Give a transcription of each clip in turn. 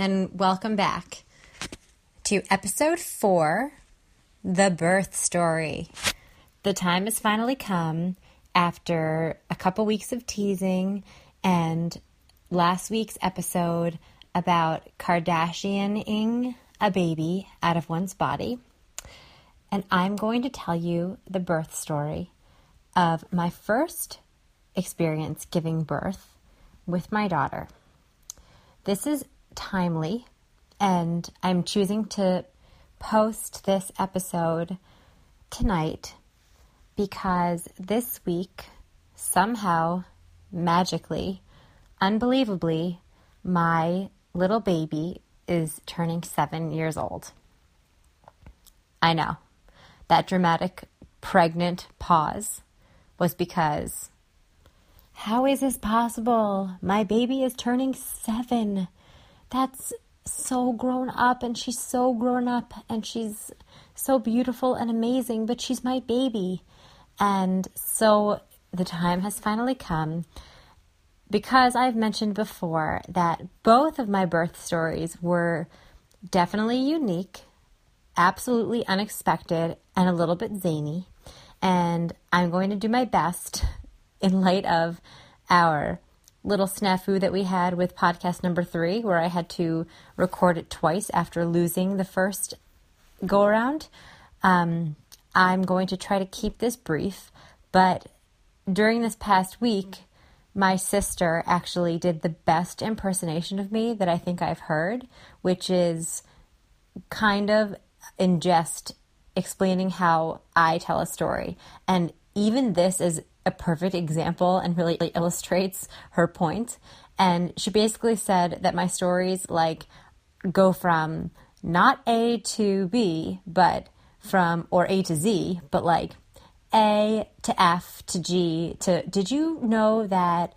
and welcome back to episode four The Birth Story. The time has finally come after a couple weeks of teasing and last week's episode about Kardashianing a baby out of one's body. And I'm going to tell you the birth story of my first experience giving birth with my daughter. This is timely, and I'm choosing to post this episode tonight because this week, somehow, magically, unbelievably, my little baby is turning seven years old. I know. That dramatic pregnant pause was because how is this possible? My baby is turning seven. That's so grown up, and she's so grown up, and she's so beautiful and amazing, but she's my baby. And so the time has finally come because I've mentioned before that both of my birth stories were definitely unique, absolutely unexpected, and a little bit zany. And I'm going to do my best in light of our little snafu that we had with podcast number three, where I had to record it twice after losing the first go around. Um, I'm going to try to keep this brief, but during this past week, my sister actually did the best impersonation of me that I think I've heard, which is kind of in jest explaining how I tell a story. And even this is a perfect example and really illustrates her point. And she basically said that my stories like go from not A to B, but from or A to Z, but like A to F to G to did you know that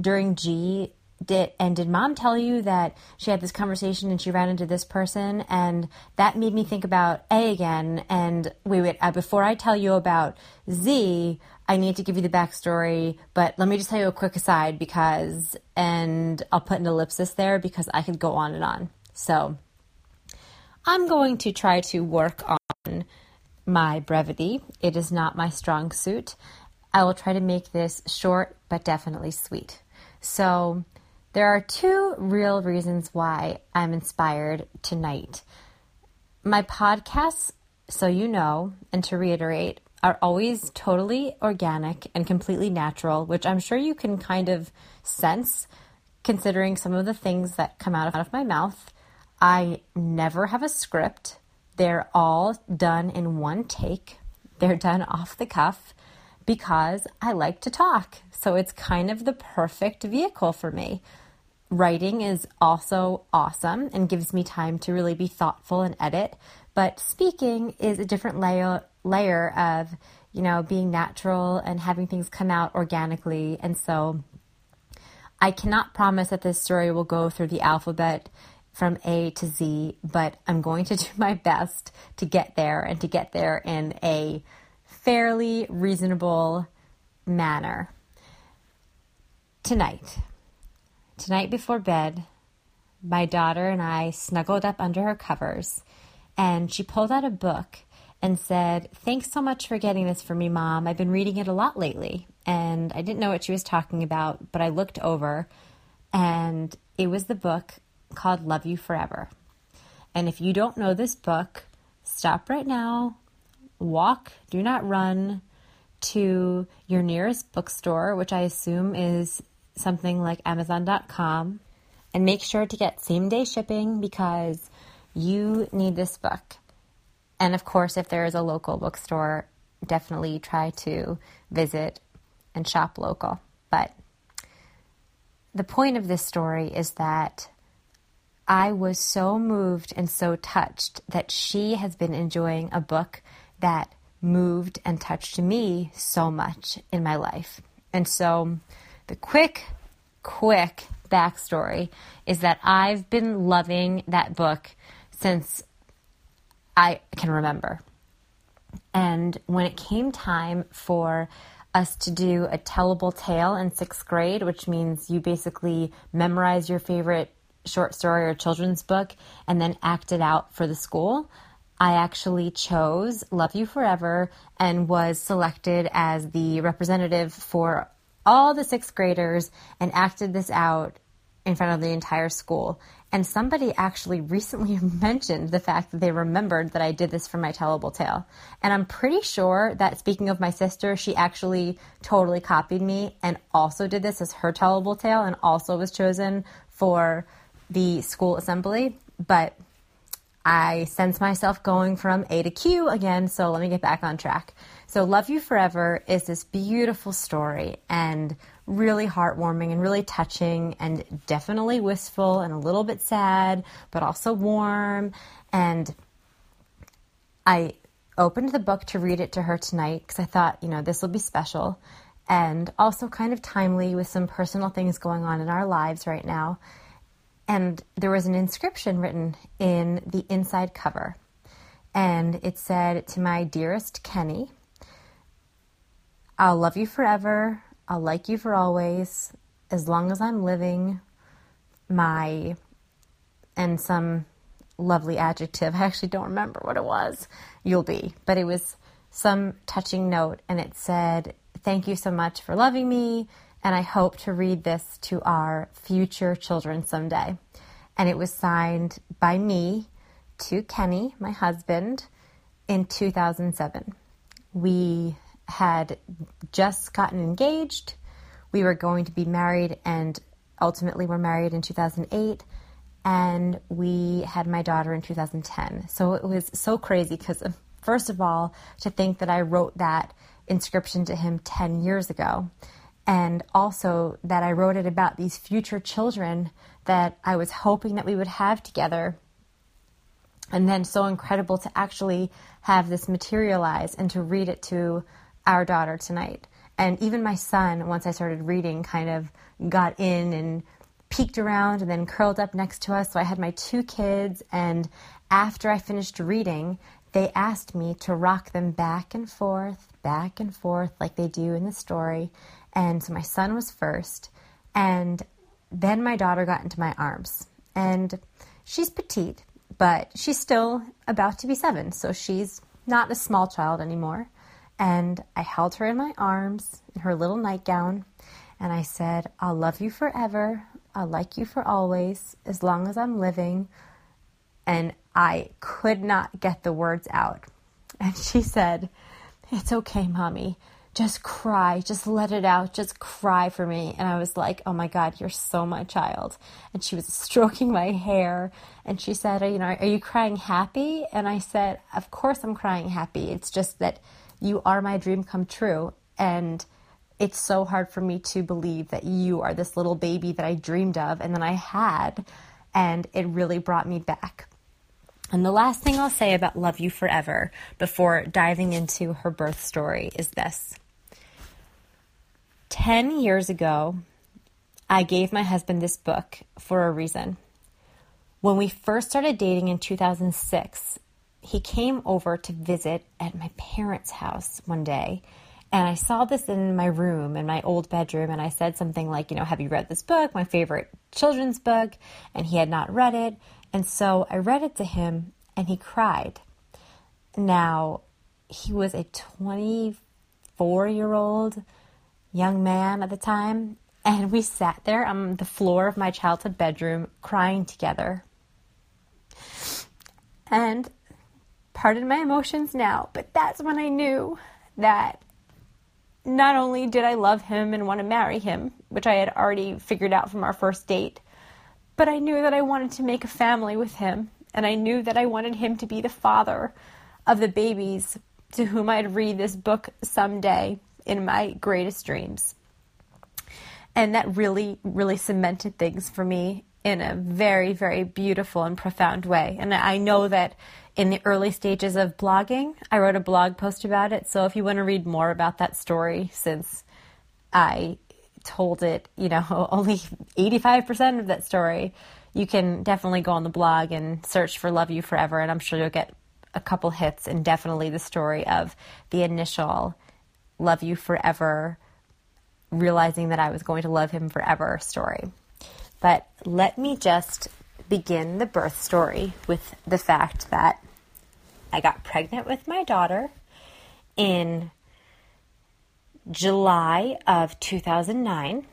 during G did and did mom tell you that she had this conversation and she ran into this person and that made me think about A again and wait wait uh, before I tell you about Z I need to give you the backstory but let me just tell you a quick aside because and I'll put an ellipsis there because I could go on and on. So I'm going to try to work on my brevity. It is not my strong suit. I will try to make this short but definitely sweet. So there are two real reasons why I'm inspired tonight. My podcasts, so you know, and to reiterate, are always totally organic and completely natural, which I'm sure you can kind of sense considering some of the things that come out of my mouth. I never have a script. They're all done in one take. They're done off the cuff because I like to talk. So it's kind of the perfect vehicle for me. Writing is also awesome and gives me time to really be thoughtful and edit, but speaking is a different layer layer of, you know, being natural and having things come out organically. And so I cannot promise that this story will go through the alphabet from A to Z, but I'm going to do my best to get there and to get there in a fairly reasonable manner. Tonight, Tonight before bed, my daughter and I snuggled up under her covers, and she pulled out a book and said, Thanks so much for getting this for me, Mom. I've been reading it a lot lately. And I didn't know what she was talking about, but I looked over, and it was the book called Love You Forever. And if you don't know this book, stop right now, walk, do not run to your nearest bookstore, which I assume is something like Amazon.com and make sure to get same day shipping because you need this book. And of course, if there is a local bookstore, definitely try to visit and shop local. But the point of this story is that I was so moved and so touched that she has been enjoying a book that moved and touched me so much in my life. And so the quick, quick backstory is that I've been loving that book since I can remember. And when it came time for us to do a tellable tale in sixth grade, which means you basically memorize your favorite short story or children's book and then act it out for the school. I actually chose Love You Forever and was selected as the representative for all the sixth graders and acted this out in front of the entire school. And somebody actually recently mentioned the fact that they remembered that I did this for my tellable tale. And I'm pretty sure that speaking of my sister, she actually totally copied me and also did this as her tellable tale and also was chosen for the school assembly. But I sense myself going from A to Q again, so let me get back on track. So, Love You Forever is this beautiful story and really heartwarming and really touching and definitely wistful and a little bit sad, but also warm. And I opened the book to read it to her tonight because I thought, you know, this will be special and also kind of timely with some personal things going on in our lives right now. And there was an inscription written in the inside cover. And it said, To my dearest Kenny, I'll love you forever. I'll like you for always. As long as I'm living, my, and some lovely adjective. I actually don't remember what it was. You'll be. But it was some touching note. And it said, Thank you so much for loving me and I hope to read this to our future children someday. And it was signed by me to Kenny, my husband, in 2007. We had just gotten engaged. We were going to be married and ultimately were married in 2008 and we had my daughter in 2010. So it was so crazy because um, first of all, to think that I wrote that inscription to him 10 years ago and also that I wrote it about these future children that I was hoping that we would have together. And then so incredible to actually have this materialize and to read it to our daughter tonight. And even my son, once I started reading, kind of got in and peeked around and then curled up next to us. So I had my two kids, and after I finished reading, they asked me to rock them back and forth, back and forth, like they do in the story. And so my son was first. And then my daughter got into my arms. And she's petite, but she's still about to be seven. So she's not a small child anymore. And I held her in my arms in her little nightgown. And I said, I'll love you forever. I'll like you for always, as long as I'm living. And I could not get the words out. And she said, It's okay, mommy just cry, just let it out, just cry for me. And I was like, oh my God, you're so my child. And she was stroking my hair and she said, you know, are you crying happy? And I said, of course I'm crying happy. It's just that you are my dream come true. And it's so hard for me to believe that you are this little baby that I dreamed of and then I had. And it really brought me back. And the last thing I'll say about Love You Forever before diving into her birth story is this 10 years ago, I gave my husband this book for a reason. When we first started dating in 2006, he came over to visit at my parents' house one day. And I saw this in my room, in my old bedroom, and I said something like, you know, have you read this book, my favorite children's book? And he had not read it. And so I read it to him, and he cried. Now, he was a 24 year old young man at the time, and we sat there on the floor of my childhood bedroom crying together. And pardon my emotions now, but that's when I knew that not only did I love him and want to marry him, which I had already figured out from our first date, but I knew that I wanted to make a family with him, and I knew that I wanted him to be the father of the babies to whom I'd read this book someday in my greatest dreams. And that really, really cemented things for me in a very, very beautiful and profound way. And I know that in the early stages of blogging, I wrote a blog post about it. So if you want to read more about that story, since I told it, you know, only 85% of that story, you can definitely go on the blog and search for Love You Forever. And I'm sure you'll get a couple hits and definitely the story of the initial love you forever, realizing that I was going to love him forever story. But let me just begin the birth story with the fact that I got pregnant with my daughter in July of 2009.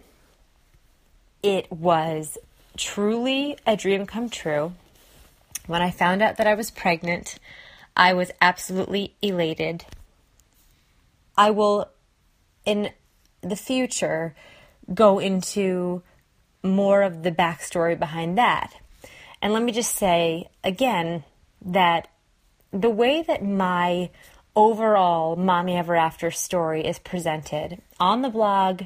It was truly a dream come true. When I found out that I was pregnant, I was absolutely elated. I will, in the future, go into more of the backstory behind that. And let me just say again that the way that my overall Mommy Ever After story is presented on the blog,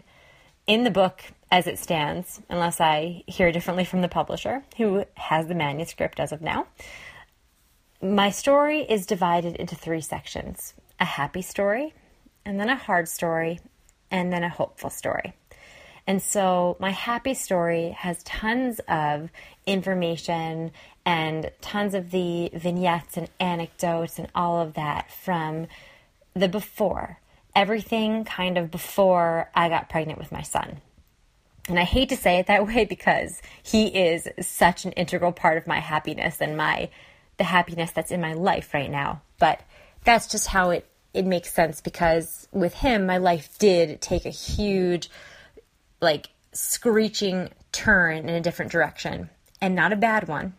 in the book as it stands, unless I hear differently from the publisher, who has the manuscript as of now. My story is divided into three sections a happy story, and then a hard story, and then a hopeful story. And so my happy story has tons of information and tons of the vignettes and anecdotes and all of that from the before. Everything kind of before I got pregnant with my son. And I hate to say it that way because he is such an integral part of my happiness and my the happiness that's in my life right now. But that's just how it it makes sense because with him my life did take a huge like screeching turn in a different direction and not a bad one.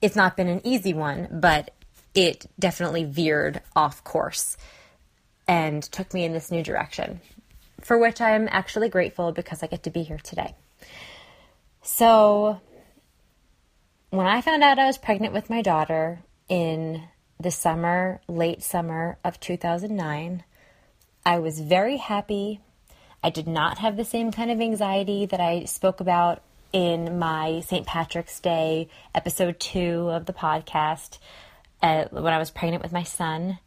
It's not been an easy one, but it definitely veered off course and took me in this new direction, for which I am actually grateful because I get to be here today. So, when I found out I was pregnant with my daughter in the summer, late summer of 2009, I was very happy. I did not have the same kind of anxiety that I spoke about in my St. Patrick's Day episode two of the podcast uh, when I was pregnant with my son.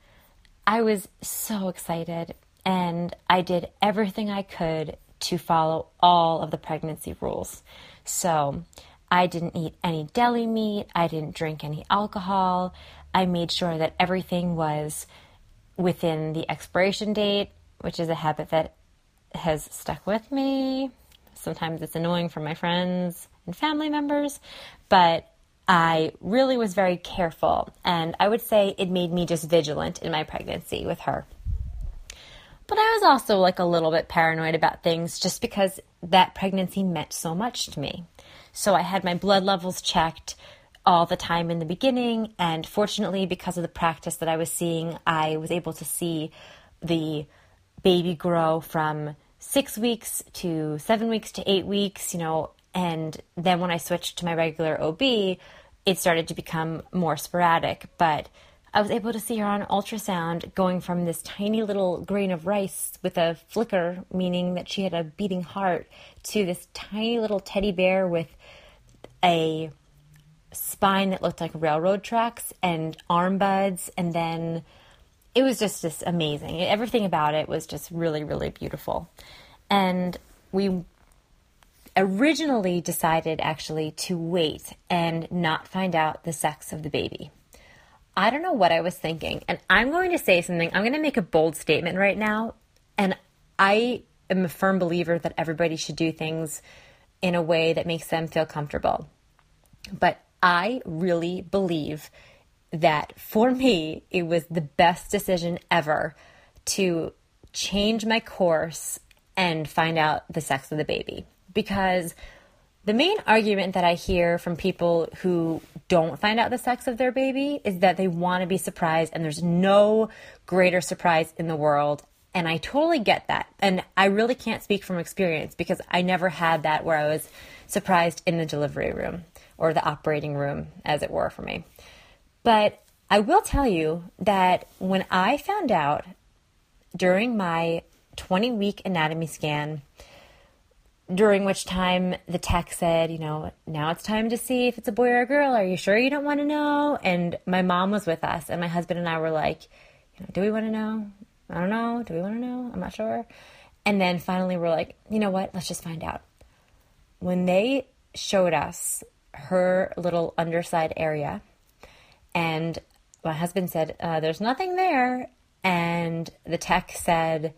I was so excited and I did everything I could to follow all of the pregnancy rules. So I didn't eat any deli meat, I didn't drink any alcohol. I made sure that everything was within the expiration date, which is a habit that has stuck with me Sometimes it's annoying for my friends and family members, but I really was very careful. And I would say it made me just vigilant in my pregnancy with her. But I was also like a little bit paranoid about things just because that pregnancy meant so much to me. So I had my blood levels checked all the time in the beginning. And fortunately, because of the practice that I was seeing, I was able to see the baby grow from six weeks to seven weeks to eight weeks, you know, and then when I switched to my regular OB, it started to become more sporadic. But I was able to see her on ultrasound going from this tiny little grain of rice with a flicker, meaning that she had a beating heart, to this tiny little teddy bear with a spine that looked like railroad tracks and arm buds. And then it was just, just amazing. Everything about it was just really, really beautiful. And we originally decided actually to wait and not find out the sex of the baby. I don't know what I was thinking. And I'm going to say something. I'm going to make a bold statement right now. And I am a firm believer that everybody should do things in a way that makes them feel comfortable. But I really believe that for me, it was the best decision ever to change my course and find out the sex of the baby. Because the main argument that I hear from people who don't find out the sex of their baby is that they want to be surprised, and there's no greater surprise in the world. And I totally get that. And I really can't speak from experience because I never had that where I was surprised in the delivery room or the operating room, as it were, for me. But I will tell you that when I found out during my 20 week anatomy scan, during which time the tech said, you know, now it's time to see if it's a boy or a girl. Are you sure you don't want to know? And my mom was with us, and my husband and I were like, you know, do we want to know? I don't know. Do we want to know? I'm not sure. And then finally, we're like, you know what? Let's just find out. When they showed us her little underside area, and my husband said, uh, There's nothing there. And the tech said,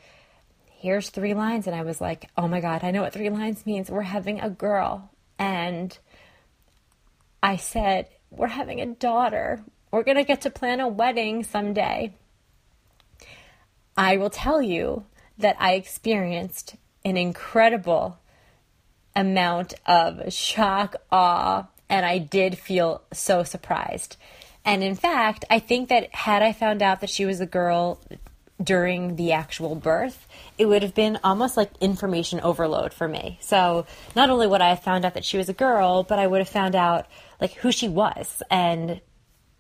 here's three lines. And I was like, oh my God, I know what three lines means. We're having a girl. and I said, We're having a daughter. We're going to get to plan a wedding someday. I will tell you that I experienced an incredible amount of shock, awe, and I did feel so surprised. And in fact, I think that had I found out that she was a girl during the actual birth, it would have been almost like information overload for me. So not only would I have found out that she was a girl, but I would have found out like who she was and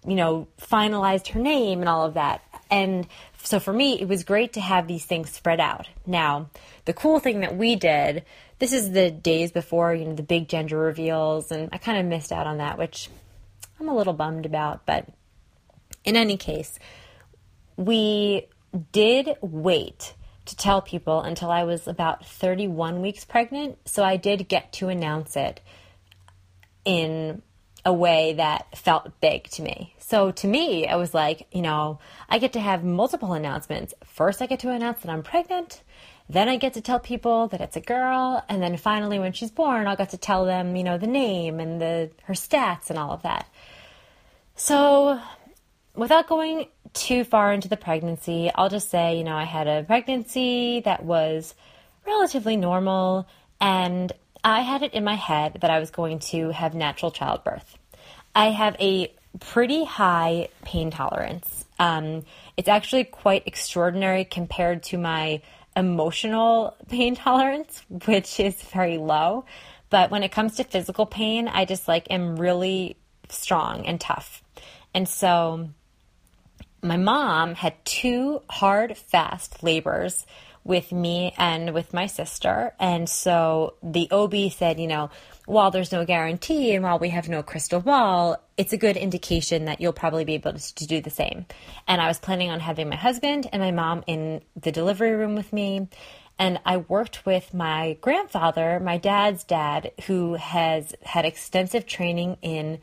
you know finalized her name and all of that. And so for me, it was great to have these things spread out. Now, the cool thing that we did, this is the days before, you know, the big gender reveals, and I kind of missed out on that, which I'm a little bummed about. But in any case, we did wait to tell people until I was about 31 weeks pregnant. So I did get to announce it in a way that felt big to me. So to me, I was like, you know, I get to have multiple announcements. First, I get to announce that I'm pregnant. Then I get to tell people that it's a girl, and then finally, when she's born, I'll get to tell them, you know, the name and the her stats and all of that. So, without going too far into the pregnancy, I'll just say, you know, I had a pregnancy that was relatively normal, and I had it in my head that I was going to have natural childbirth. I have a pretty high pain tolerance. Um, it's actually quite extraordinary compared to my emotional pain tolerance, which is very low. But when it comes to physical pain, I just like am really strong and tough. And so my mom had two hard, fast labors with me and with my sister. And so the OB said, you know, while there's no guarantee and while we have no crystal ball, it's a good indication that you'll probably be able to, do the same. And I was planning on having my husband and my mom in the delivery room with me. And I worked with my grandfather, my dad's dad, who has had extensive training in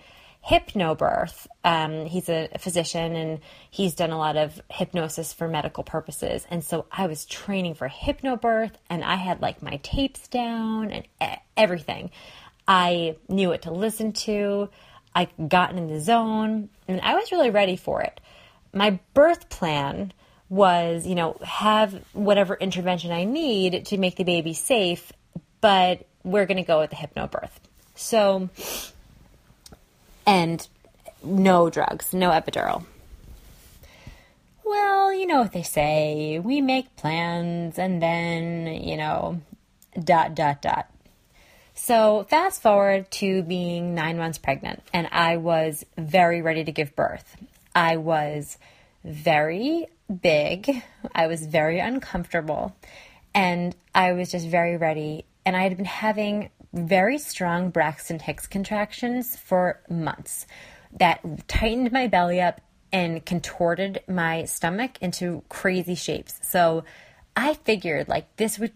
hypnobirth. Um, he's a physician and he's done a lot of hypnosis for medical purposes. And so I was training for hypnobirth and I had like my tapes down and everything. I knew what to listen to. I got in the zone and I was really ready for it. My birth plan was, you know, have whatever intervention I need to make the baby safe, but we're going to go with the hypnobirth. So and no drugs, no epidural. Well, you know what they say. We make plans and then, you know, dot, dot, dot. So, fast forward to being nine months pregnant, and I was very ready to give birth. I was very big, I was very uncomfortable, and I was just very ready. And I had been having very strong Braxton Hicks contractions for months that tightened my belly up and contorted my stomach into crazy shapes. So I figured like this would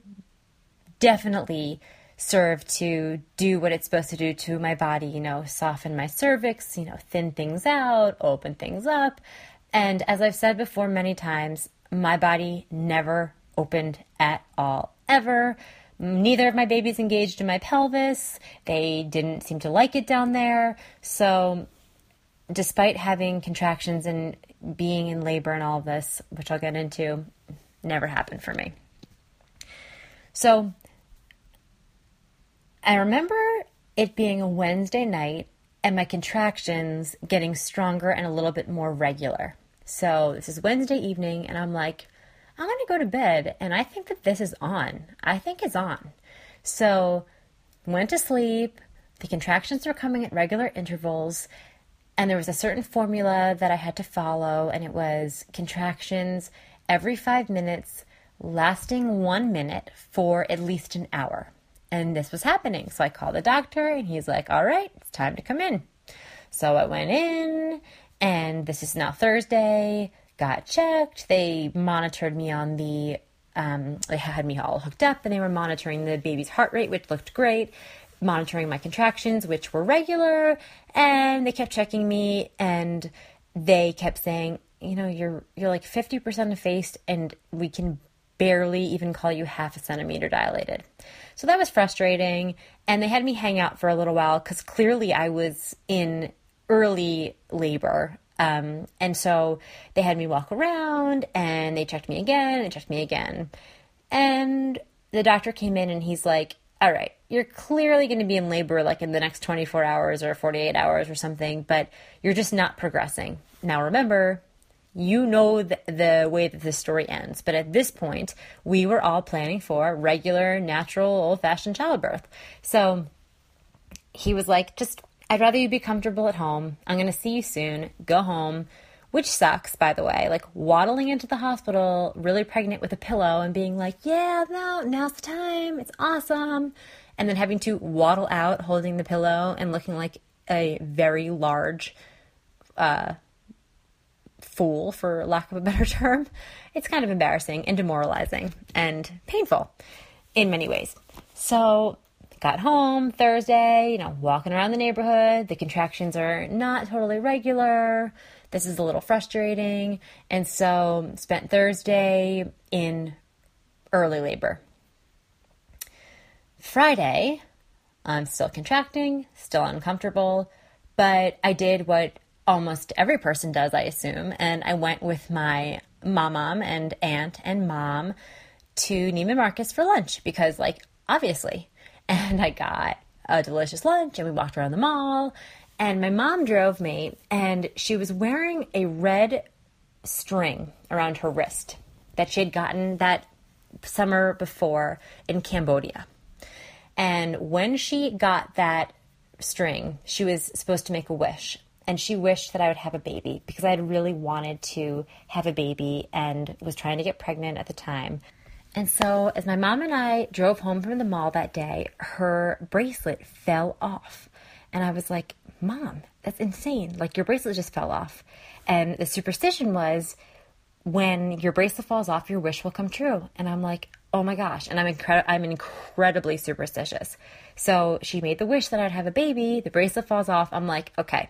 definitely serve to do what it's supposed to do to my body, you know, soften my cervix, you know, thin things out, open things up. And as I've said before many times, my body never opened at all, ever. Neither of my babies engaged in my pelvis. They didn't seem to like it down there. So, despite having contractions and being in labor and all of this, which I'll get into, never happened for me. So, I remember it being a Wednesday night and my contractions getting stronger and a little bit more regular. So, this is Wednesday evening, and I'm like, I'm going to go to bed and I think that this is on. I think it's on. So, went to sleep. The contractions were coming at regular intervals. And there was a certain formula that I had to follow, and it was contractions every five minutes, lasting one minute for at least an hour. And this was happening. So I called the doctor, and he's like, All right, it's time to come in. So I went in, and this is now Thursday got checked. They monitored me on the, um, they had me all hooked up and they were monitoring the baby's heart rate, which looked great, monitoring my contractions, which were regular. And they kept checking me and they kept saying, you know, you're, you're like 50% effaced and we can barely even call you half a centimeter dilated. So that was frustrating. And they had me hang out for a little while because clearly I was in early labor. Um, and so they had me walk around and they checked me again and checked me again. And the doctor came in and he's like, all right, you're clearly going to be in labor like in the next 24 hours or 48 hours or something, but you're just not progressing. Now, remember, you know the, the way that this story ends, but at this point, we were all planning for regular, natural, old fashioned childbirth. So he was like, just, I'd rather you be comfortable at home. I'm going to see you soon. Go home which sucks, by the way. Like waddling into the hospital, really pregnant with a pillow, and being like, yeah, no, now's the time. It's awesome. And then having to waddle out holding the pillow and looking like a very large uh, fool, for lack of a better term. It's kind of embarrassing and demoralizing and painful in many ways. So, got home Thursday, you know, walking around the neighborhood. The contractions are not totally regular this is a little frustrating. And so spent Thursday in early labor. Friday, I'm still contracting, still uncomfortable, but I did what almost every person does, I assume, and I went with my mom and aunt and mom to Neiman Marcus for lunch because, like, obviously. And I got a delicious lunch and we walked around the mall and my mom drove me, and she was wearing a red string around her wrist that she had gotten that summer before in Cambodia. And when she got that string, she was supposed to make a wish. And she wished that I would have a baby because I had really wanted to have a baby and was trying to get pregnant at the time. And so, as my mom and I drove home from the mall that day, her bracelet fell off. And I was like, Mom, that's insane. Like your bracelet just fell off. And the superstition was when your bracelet falls off, your wish will come true. And I'm like, oh my gosh. And I'm, incre- I'm incredibly superstitious. So she made the wish that I'd have a baby. The bracelet falls off. I'm like, okay,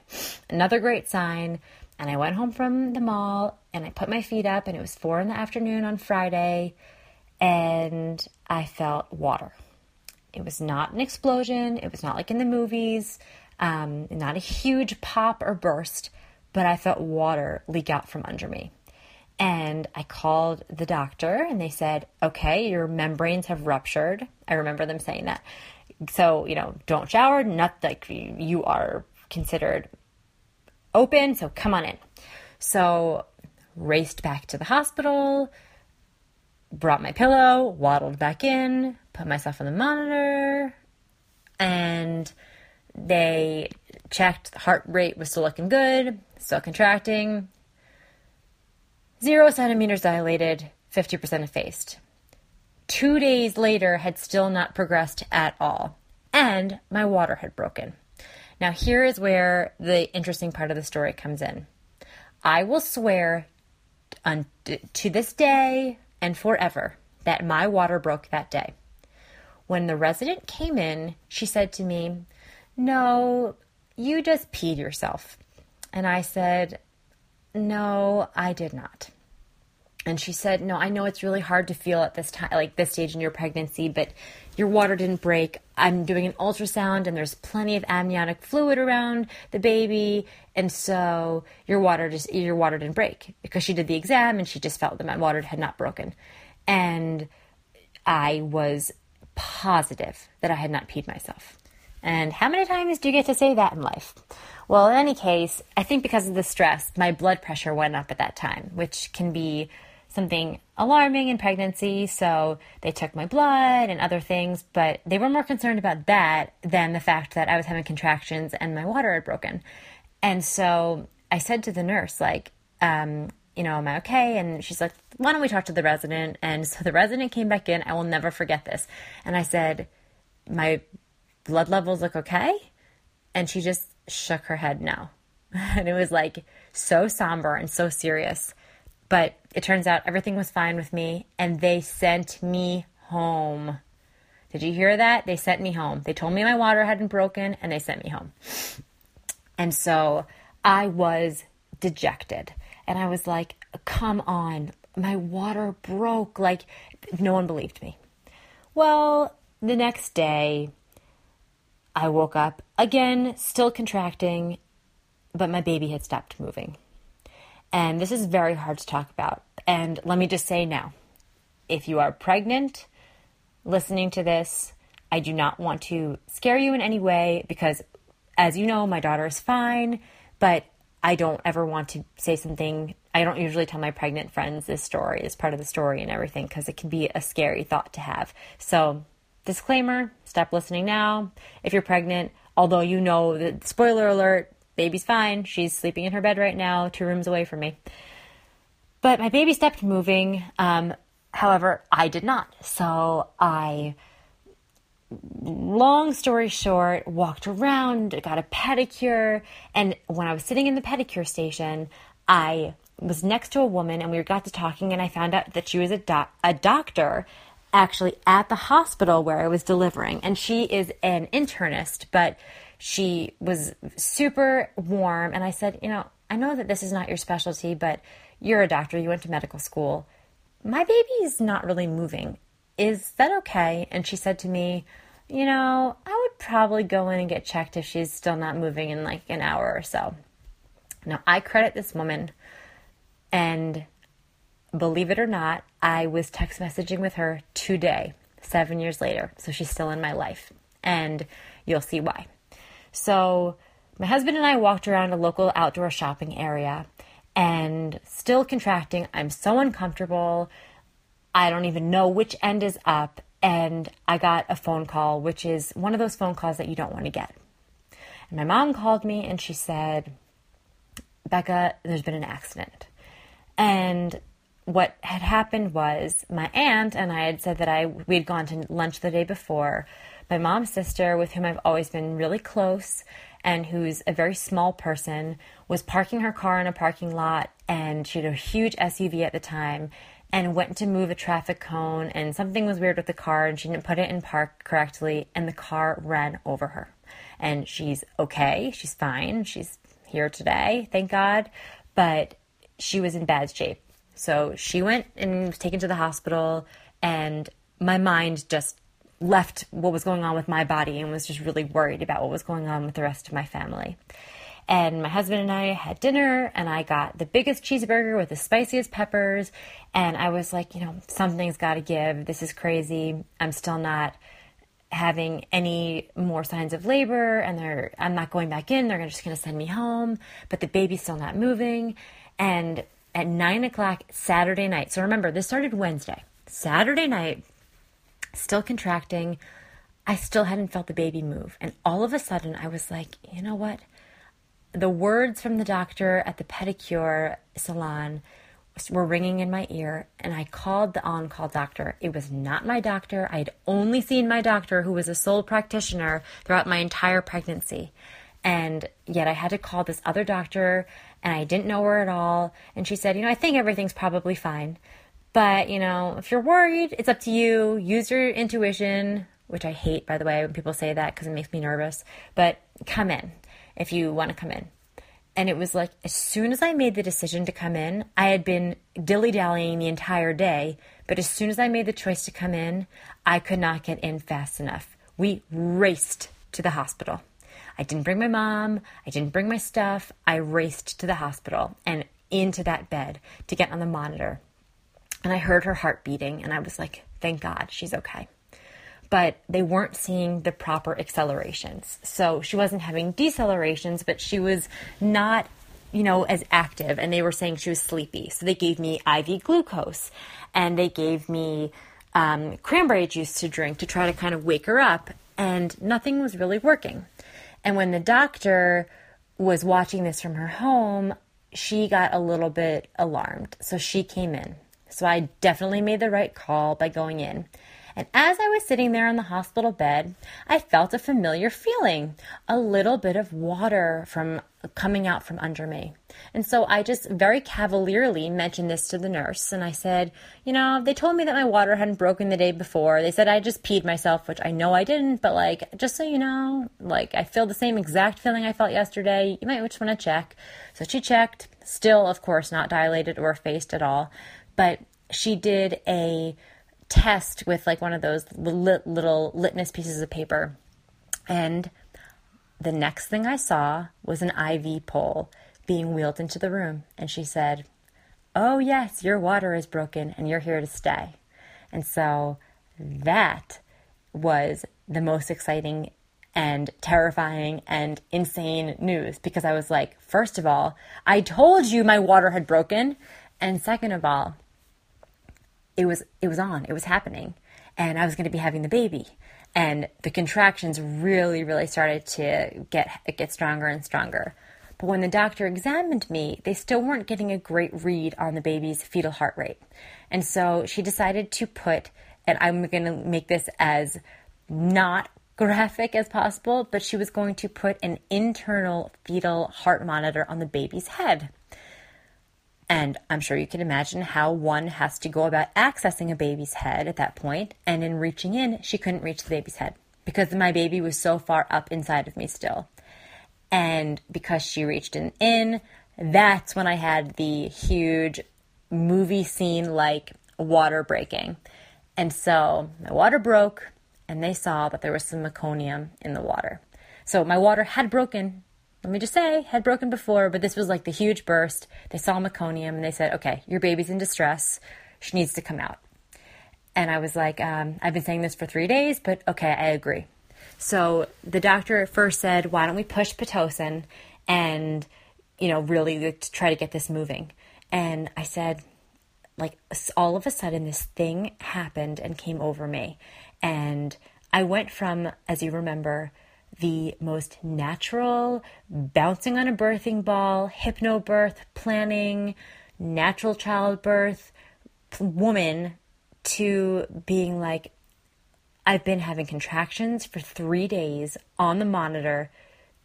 another great sign. And I went home from the mall and I put my feet up, and it was four in the afternoon on Friday, and I felt water. It was not an explosion. It was not like in the movies, um, not a huge pop or burst, but I felt water leak out from under me. And I called the doctor and they said, okay, your membranes have ruptured. I remember them saying that. So, you know, don't shower, not like you are considered open, so come on in. So, raced back to the hospital, brought my pillow, waddled back in, put myself on the monitor, and they checked the heart rate was still looking good, still contracting. Zero centimeters dilated, 50% effaced. Two days later, had still not progressed at all, and my water had broken. Now, here is where the interesting part of the story comes in. I will swear to this day and forever that my water broke that day. When the resident came in, she said to me, No, you just peed yourself. And I said, No, I did not. And she said, No, I know it's really hard to feel at this time, like this stage in your pregnancy, but your water didn't break. I'm doing an ultrasound and there's plenty of amniotic fluid around the baby. And so your water just, your water didn't break because she did the exam and she just felt that my water had not broken. And I was positive that I had not peed myself. And how many times do you get to say that in life? Well, in any case, I think because of the stress, my blood pressure went up at that time, which can be something alarming in pregnancy. So they took my blood and other things, but they were more concerned about that than the fact that I was having contractions and my water had broken. And so I said to the nurse, like, um, you know, am I okay? And she's like, why don't we talk to the resident? And so the resident came back in. I will never forget this. And I said, my blood levels look okay? And she just shook her head no. And it was like so somber and so serious. But it turns out everything was fine with me and they sent me home. Did you hear that? They sent me home. They told me my water hadn't broken and they sent me home. And so I was dejected. And I was like, come on, my water broke. Like, no one believed me. Well, the next day, I woke up again, still contracting, but my baby had stopped moving. And this is very hard to talk about. And let me just say now if you are pregnant, listening to this, I do not want to scare you in any way because, as you know, my daughter is fine, but I don't ever want to say something. I don't usually tell my pregnant friends this story as part of the story and everything because it can be a scary thought to have. So, disclaimer stop listening now. If you're pregnant, although you know that, spoiler alert, baby's fine. She's sleeping in her bed right now, two rooms away from me. But my baby stopped moving. Um, however, I did not. So I long story short, walked around, got a pedicure, and when I was sitting in the pedicure station, I was next to a woman and we got to talking and I found out that she was a doc- a doctor actually at the hospital where I was delivering and she is an internist but she was super warm and I said, "You know, I know that this is not your specialty, but you're a doctor, you went to medical school. My baby is not really moving. Is that okay? And she said to me, You know, I would probably go in and get checked if she's still not moving in like an hour or so. Now, I credit this woman, and believe it or not, I was text messaging with her today, seven years later. So she's still in my life, and you'll see why. So, my husband and I walked around a local outdoor shopping area and still contracting. I'm so uncomfortable. I don't even know which end is up. And I got a phone call, which is one of those phone calls that you don't want to get. And my mom called me and she said, Becca, there's been an accident. And what had happened was my aunt and I had said that I we had gone to lunch the day before. My mom's sister, with whom I've always been really close and who's a very small person, was parking her car in a parking lot and she had a huge SUV at the time and went to move a traffic cone and something was weird with the car and she didn't put it in park correctly and the car ran over her. And she's okay, she's fine, she's here today, thank God, but she was in bad shape. So she went and was taken to the hospital and my mind just left what was going on with my body and was just really worried about what was going on with the rest of my family. And my husband and I had dinner, and I got the biggest cheeseburger with the spiciest peppers. And I was like, you know, something's got to give. This is crazy. I'm still not having any more signs of labor, and they're I'm not going back in. They're just going to send me home, but the baby's still not moving. And at nine o'clock Saturday night, so remember, this started Wednesday. Saturday night, still contracting. I still hadn't felt the baby move. And all of a sudden, I was like, you know what? the words from the doctor at the pedicure salon were ringing in my ear and I called the on call doctor. It was not my doctor. I had only seen my doctor, who was a sole practitioner throughout my entire pregnancy. And yet I had to call this other doctor and I didn't know her at all. And she said, You know, I think everything's probably fine. But, you know, if you're worried, it's up to you. Use your intuition, which I hate, by the way, when people say that because it makes me nervous. But come in if you want to come in. And it was like, as soon as I made the decision to come in, I had been dilly dallying the entire day. But as soon as I made the choice to come in, I could not get in fast enough. We raced to the hospital. I didn't bring my mom. I didn't bring my stuff. I raced to the hospital and into that bed to get on the monitor. And I heard her heart beating, and I was like, thank God she's okay but they weren't seeing the proper accelerations. So she wasn't having decelerations, but she was not, you know, as active. And they were saying she was sleepy. So they gave me IV glucose and they gave me um, cranberry juice to drink to try to kind of wake her up. And nothing was really working. And when the doctor was watching this from her home, she got a little bit alarmed. So she came in. So I definitely made the right call by going in. And as I was sitting there on the hospital bed, I felt a familiar feeling, a little bit of water from coming out from under me. And so I just very cavalierly mentioned this to the nurse and I said, you know, they told me that my water hadn't broken the day before. They said I just peed myself, which I know I didn't, but like just so you know, like I feel the same exact feeling I felt yesterday. You might just want to check. So she checked, still of course not dilated or effaced at all. But she did a test with like one of those little litmus pieces of paper. And the next thing I saw was an IV pole being wheeled into the room. And she said, Oh, yes, your water is broken and you're here to stay. And so that was the most exciting and terrifying and insane news because I was like, first of all, I told you my water had broken. And second of all, it was it was on, it was happening. And I was going to be having the baby. And the contractions really, really started to get get stronger and stronger. But when the doctor examined me, they still weren't getting a great read on the baby's fetal heart rate. And so she decided to put, and I'm going to make this as not graphic as possible, but she was going to put an internal fetal heart monitor on the baby's head. And I'm sure you can imagine how one has to go about accessing a baby's head at that point. And in reaching in, she couldn't reach the baby's head because my baby was so far up inside of me still. And because she reached in, in that's when I had the huge movie scene like water breaking. And so my water broke, and they saw that there was some meconium in the water. So my water had broken. Let me just say, had broken before, but this was like the huge burst. They saw meconium and they said, okay, your baby's in distress. She needs to come out. And I was like, um, I've been saying this for three days, but okay, I agree. So the doctor at first said, why don't we push Pitocin and, you know, really to try to get this moving. And I said, like, all of a sudden, this thing happened and came over me. And I went from, as you remember, the most natural, bouncing on a birthing ball, hypnobirth, planning, natural childbirth woman to being like, I've been having contractions for three days on the monitor.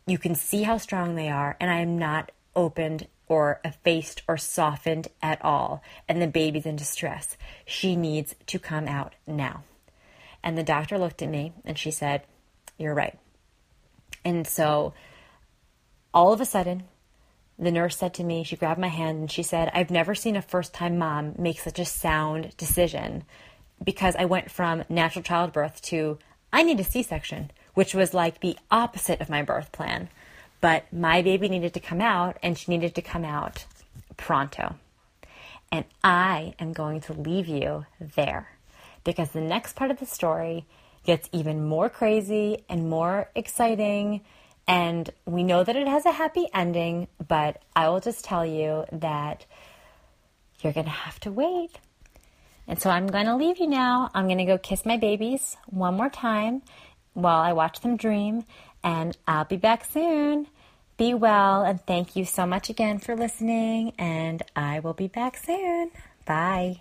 You can see how strong they are, and I am not opened or effaced or softened at all. And the baby's in distress. She needs to come out now. And the doctor looked at me and she said, You're right. And so all of a sudden, the nurse said to me, she grabbed my hand and she said, I've never seen a first time mom make such a sound decision because I went from natural childbirth to I need a C section, which was like the opposite of my birth plan. But my baby needed to come out and she needed to come out pronto. And I am going to leave you there because the next part of the story gets even more crazy and more exciting. And we know that it has a happy ending, but I will just tell you that you're going to have to wait and so I'm going to leave you now. I'm going to go kiss my babies one more time while I watch them dream, and I'll be back soon. Be well, and thank you so much again for listening, and I will be back soon. Bye.